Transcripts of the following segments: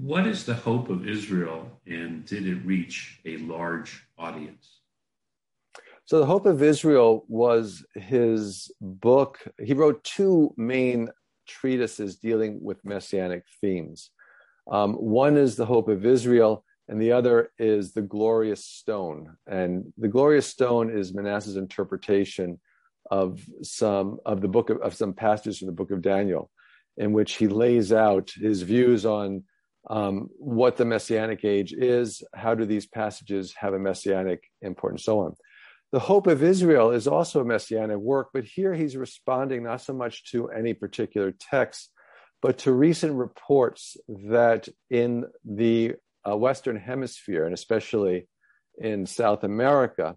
What is the hope of Israel, and did it reach a large audience? So, The Hope of Israel was his book. He wrote two main treatises dealing with messianic themes. Um, one is The Hope of Israel, and the other is The Glorious Stone. And The Glorious Stone is Menasseh's interpretation of some of the book of, of some passages from the book of Daniel, in which he lays out his views on um, what the messianic age is, how do these passages have a messianic import, and so on. The Hope of Israel is also a messianic work, but here he's responding not so much to any particular text, but to recent reports that in the uh, Western Hemisphere, and especially in South America,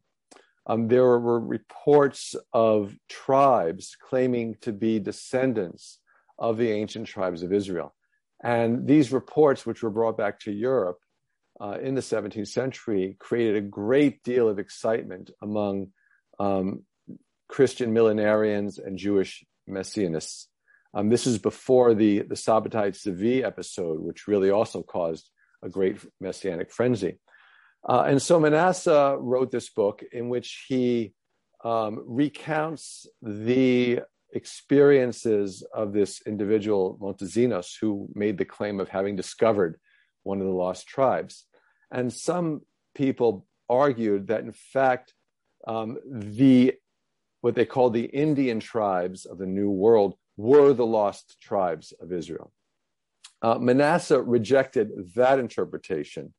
um, there were reports of tribes claiming to be descendants of the ancient tribes of Israel. And these reports, which were brought back to Europe uh, in the 17th century, created a great deal of excitement among um, Christian millenarians and Jewish messianists. Um, this is before the, the Sabbatai Tzvi episode, which really also caused a great messianic frenzy. Uh, and so Menasseh wrote this book in which he um, recounts the experiences of this individual, Montezinos, who made the claim of having discovered one of the lost tribes. And some people argued that, in fact, um, the what they called the Indian tribes of the New World were the lost tribes of Israel. Uh, Menasseh rejected that interpretation.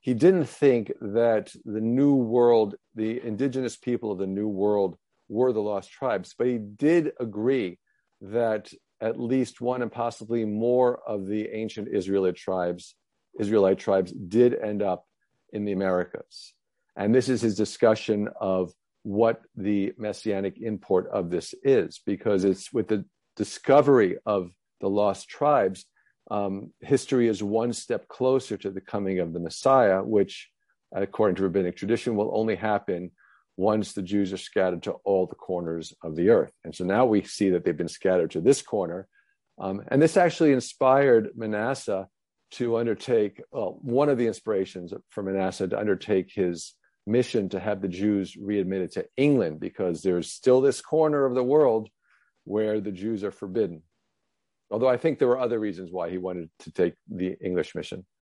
He didn't think that the New World, the indigenous people of the New World, were the lost tribes, but he did agree that at least one and possibly more of the ancient Israelite tribes, Israelite tribes did end up in the Americas. And this is his discussion of what the messianic import of this is, because it's with the discovery of the lost tribes, um, history is one step closer to the coming of the Messiah, which, according to rabbinic tradition, will only happen once the Jews are scattered to all the corners of the earth. And so now we see that they've been scattered to this corner. Um, and this actually inspired Menasseh to undertake, well, one of the inspirations for Menasseh to undertake his mission to have the Jews readmitted to England, because there's still this corner of the world where the Jews are forbidden. Although I think there were other reasons why he wanted to take the English mission.